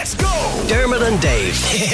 Let's go! Dermot and Dave. Today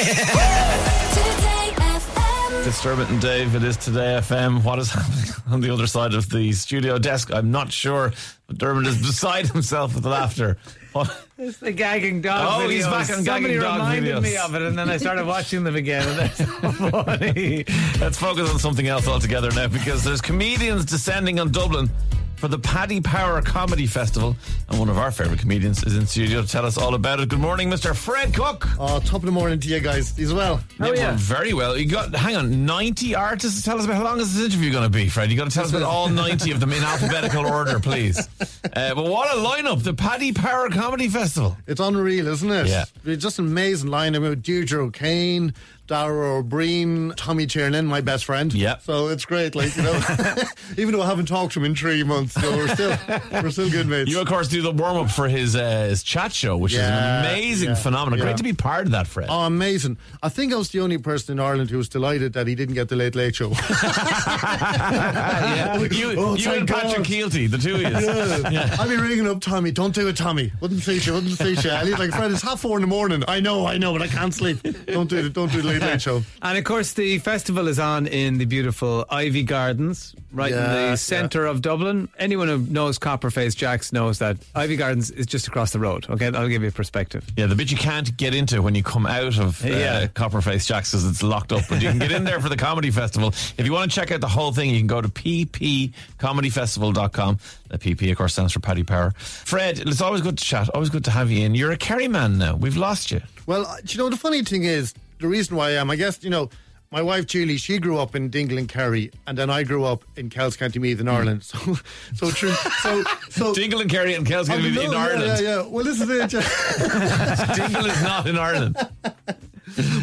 FM. It's Dermot and Dave. It is Today FM. What is happening on the other side of the studio desk? I'm not sure. But Dermot is beside himself with laughter. What? It's the gagging dog Oh, he's back on Somebody gagging dog reminded videos. me of it, and then I started watching them again, and they're so funny. Let's focus on something else altogether now because there's comedians descending on Dublin for the Paddy Power Comedy Festival. And one of our favourite comedians is in studio to tell us all about it. Good morning, Mr. Fred Cooke. Oh, top of the morning to you guys as well. Yeah, well, very well. You got, hang on, 90 artists. To tell us about how long is this interview going to be, Fred? You got to tell us about all 90 of them in alphabetical order, please. Uh, but what a lineup, the Paddy Power Comedy Festival. It's unreal, isn't it? Yeah. It's just an amazing lineup with Deirdre O'Kane, Dara Ó Briain, Tommy Tiernan, my best friend. Yeah. So it's great, like, you know. Even though I haven't talked to him in three months, so we're still we're still good mates. You, of course, do the warm up for his uh, his chat show, which is an amazing yeah, phenomenon. yeah. Great to be part of that, Fred. Oh, amazing. I think I was the only person in Ireland who was delighted that he didn't get the Late Late Show. yeah. You, Oh, you thank and Patrick God. Kielty, the two of you. I'd be ringing up Tommy, don't do it, Tommy. Wouldn't suit you, wouldn't suit you. And he's like, Fred, it's half four in the morning. I know, I know, but I can't sleep. Don't do it, don't do the Late Late Show. And of course, the festival is on in the beautiful Iveagh Gardens, right in the centre of Dublin. Anyone who knows Copperface Jacks knows that Iveagh Gardens is just across the road. Okay, I'll give you a perspective. Yeah, the bit you can't get into when you come out of uh, Yeah. Copperface Jacks because it's locked up. But you can get in there for the comedy festival. If you want to check out the whole thing, you can go to ppcomedyfestival.com. The PP, of course, stands for Paddy Power. Fred, it's always good to chat. Always good to have you in. You're a Kerry man now. We've lost you. Well, uh, do you know, the funny thing is, the reason why I am, I guess, you know, my wife Julie, she grew up in Dingle and Kerry, and then I grew up in Kells County Meath in mm. Ireland. So, so true. So, so. Dingle and Kerry and Kells be Oh, in yeah, Ireland. Yeah, yeah. Well, this is it. Dingle is not in Ireland.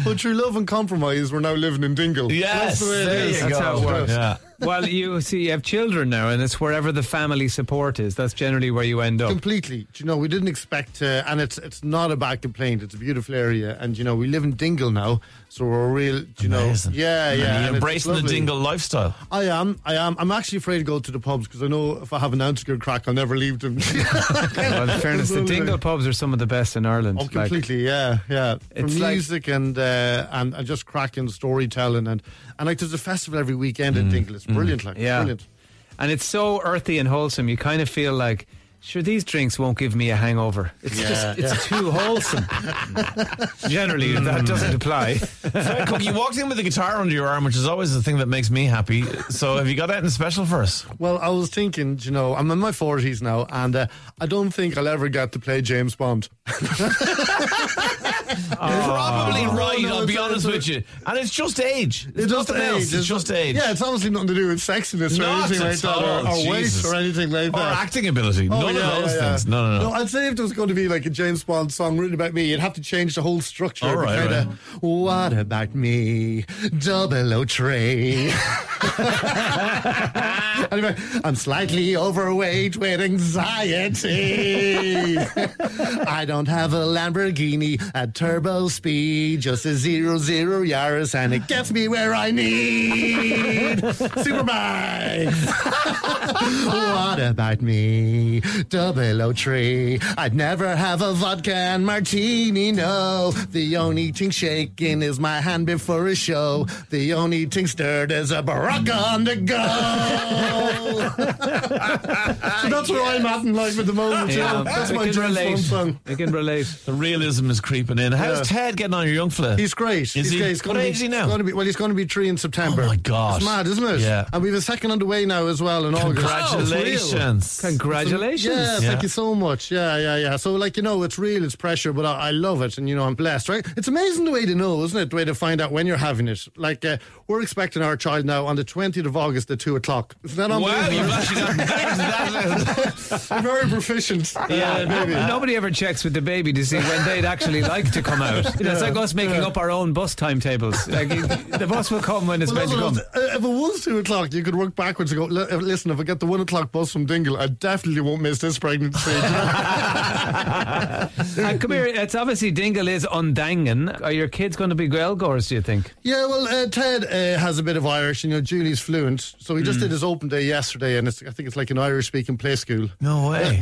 but through love and compromise, we're now living in Dingle. Yes, That's the way it there is. you That's go. how it works. Yeah. Well, you see, you have children now, and it's wherever the family support is. That's generally where you end up. Completely. Do You know, we didn't expect, uh, and it's it's not a bad complaint. It's a beautiful area, and you know, we live in Dingle now, so we're a real. do You know, yeah, And yeah. you're and embracing the. Dingle lifestyle. I am. I am. I'm actually afraid to go to the pubs because I know if I have an ounce of good crack, I'll never leave them. Well, in fairness, the Dingle pubs are some of the best in Ireland. Oh, Like, completely, yeah, yeah. From It's like- music and, uh, and and just cracking storytelling and and like there's a festival every weekend in Dingle. It's brilliant, like Mm. yeah. brilliant. And it's so earthy and wholesome. You kind of feel like, sure, these drinks won't give me a hangover. It's Yeah, just, it's too wholesome. Generally, that doesn't apply. Fred Cooke, you walked in with a guitar under your arm, which is always the thing that makes me happy. So, have you got anything special for us? Well, I was thinking, you know, I'm in my forties now, and uh, I don't think I'll ever get to play James Bond. Oh. Probably right. no, I'll be it's- honest it's- with you, and it's just age. It's, just nothing else. It's just age. Yeah, it's honestly nothing to do with sexiness or Not anything like at that, or, all, or weight Jesus. or anything like that. or that. acting ability. Oh, None yeah, of those yeah, yeah. things. No, no, no. I'd say if there was going to be like a James Bond song written about me, you'd have to change the whole structure. All right, Kinda, What about me? Double O tray. I'm slightly overweight with anxiety. I don't have a Lamborghini at turbo speed, just a zero zero Yaris, and it gets me where I need. Superbikes. what about me? Double O tree. I'd never have a vodka and martini, no. The only thing shaking is my hand before a show. The only thing stirred is a baraka on the go. so that's where I'm at in life at the moment. you know. That's my can James song. We can relate. the realism is creeping in. How's Yeah. Ted getting on, your young fella? He's great. Is he's he? great. He's What age is he now? he's gonna be, well, he's going to be three in September. Oh, my God. It's mad, isn't it? Yeah. And we have a second on the way now as well in August. Congratulations. Congratulations. Yeah, Yeah. thank you so much. Yeah, yeah, yeah. So, like, you know, it's real, it's pressure, but I, I love it, and, you know, I'm blessed, right? It's amazing the way to know, isn't it? The way to find out when you're having it. Like, uh, we're expecting our child now on the 20th of August at 2 o'clock. Isn't that Wow, unbelievable? you've actually got that. I'm very proficient. Yeah, uh, baby. nobody ever checks with the baby to see when they'd actually like to come out. You it's like us making up our own bus timetables. Like the bus will come when it's Well, meant to come. that's what I was- uh, if it was two o'clock, you could work backwards and go. "Li- uh, Listen, if I get the one o'clock bus from Dingle, I definitely won't miss this pregnancy. And come here, it's obviously Dingle is An Daingean. Are your kids going to be Gaeilgeoirs, do you think? Yeah, well, uh, Ted uh, has a bit of Irish, and you know, Julie's fluent, so he just Hmm. did his open day yesterday, and it's, I think it's like an Irish speaking play school. No way.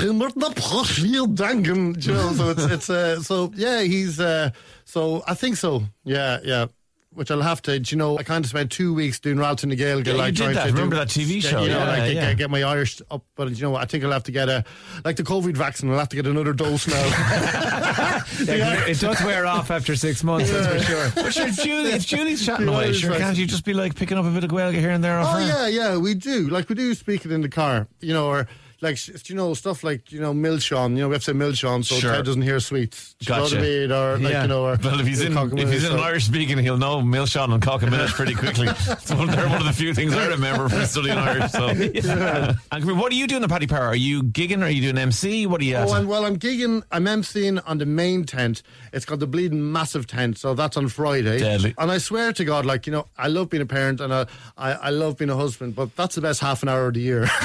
You know, so it's it's uh, so yeah, he's uh, so I think so. Yeah, yeah. Which I'll have to, you know, I kind of spent two weeks doing Ralton the Gael. Yeah, you like did that. to Remember do- that TV show? You know, Yeah, like get- yeah. get, get my Irish up, but you know what? I think I'll have to get a like the COVID vaccine. I'll have to get another dose now. It does wear off after six months, that's for sure. But sure, Julie, if Julie's chatting Yeah, away, sure, can't you just be like picking up a bit of Gaeilge here and there Oh her? yeah, yeah, we do. Like we do speak it in the car, you know, or like you know stuff like you know Milshon. You know we have to say Milshon, so Sure. Ted doesn't hear sweets. Do you know Gotcha. I mean? Or like Yeah. you know, or Well, if he's in if he's in an so- Irish speaking, he'll know Milshon and Cock a minute pretty quickly. One, they're one of the few things I remember from studying Irish. So, and come here, what are you doing in Paddy Power? Are you gigging? Are you doing MC? What are you at? Oh, and well, I'm gigging. I'm emceeing on the main tent. It's called the bleeding massive tent, so that's on Friday. Deadly. And I swear to God, like you know, I love being a parent and I, I, I love being a husband, but that's the best half an hour of the year.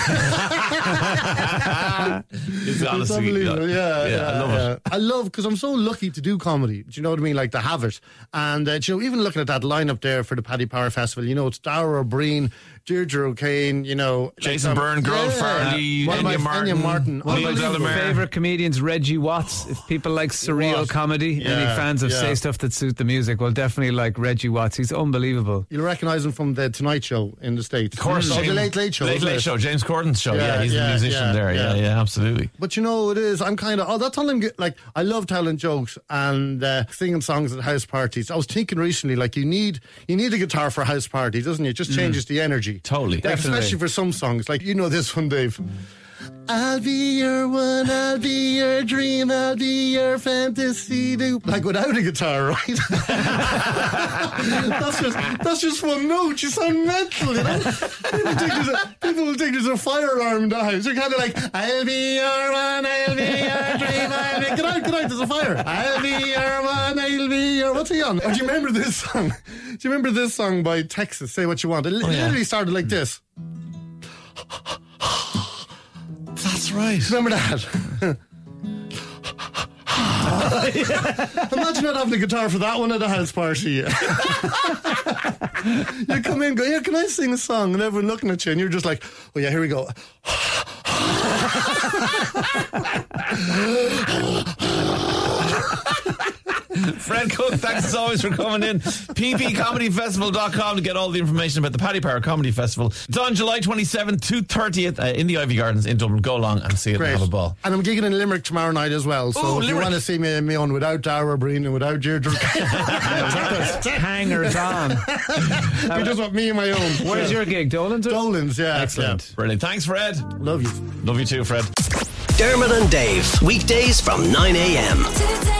it's honestly, unbelievable. Yeah, yeah, I love it. I love because I'm so lucky to do comedy. Do you know what I mean? Like to have it, and uh, you know, even looking at that lineup there for the Paddy Power Festival, you know, it's Dara Ó Briain, Deirdre O'Kane, you know, Jason like, Byrne, Gearóid Farrelly, One my- Enya Martin, Enya Martin, One of Neil my Delamere. favorite comedians, Reggie Watts. If people like surreal What? comedy, Yeah, any fans of yeah. say stuff that suit the music, will definitely like Reggie Watts. He's unbelievable. You'll recognise him from the Tonight Show in the States. Of course, Oh, James- the Late Late Show. Late Late? Show, James Corden's show. Yeah, Yeah, he's a musician yeah, there. Yeah, yeah. yeah, absolutely. But you know, what it is. I'm kind of. Oh, that's all I'm get, like. I love telling jokes and uh, singing songs at house parties. I was thinking recently, like you need you need a guitar for a house party, doesn't it? It just changes the energy. Totally. Like, Definitely. especially for some songs. Like you know this one, Dave. I'll be your one, I'll be your dream, I'll be your fantasy. Do like without a guitar, right? that's just that's just one note. You sound mental, you know. People think there's a, people will think there's a fire alarm in the house. You're kind of like, I'll be your one, I'll be your dream. I'll be... Get out, get out! There's a fire. I'll be your one, I'll be your. What's he on? Oh, do you remember this song? Do you remember this song by Texas? Say what you want. It Oh, yeah. literally started like this. That's right. Remember that? Imagine not having a guitar for that one at a house party. you come in, go, here, can I sing a song? And everyone looking at you, and you're just like, oh yeah, here we go. Fred Cooke, thanks as always for coming in. ppcomedyfestival.com to get all the information about the Paddy Power Comedy Festival. It's on July 27th to 30th uh, in the Iveagh Gardens in Dublin. Go along and see it Great. and have a ball. And I'm gigging in Limerick tomorrow night as well. So Ooh, if you want to see me, and me on without Dara Breen and without Deirdre, Hangers on. you just want me and my own. Where's your gig, Dolan's? Dolan's? Yeah, Excellent. Brilliant. Thanks, Fred. Love you. Love you too, Fred. Dermot and Dave, weekdays from 9 a.m. To the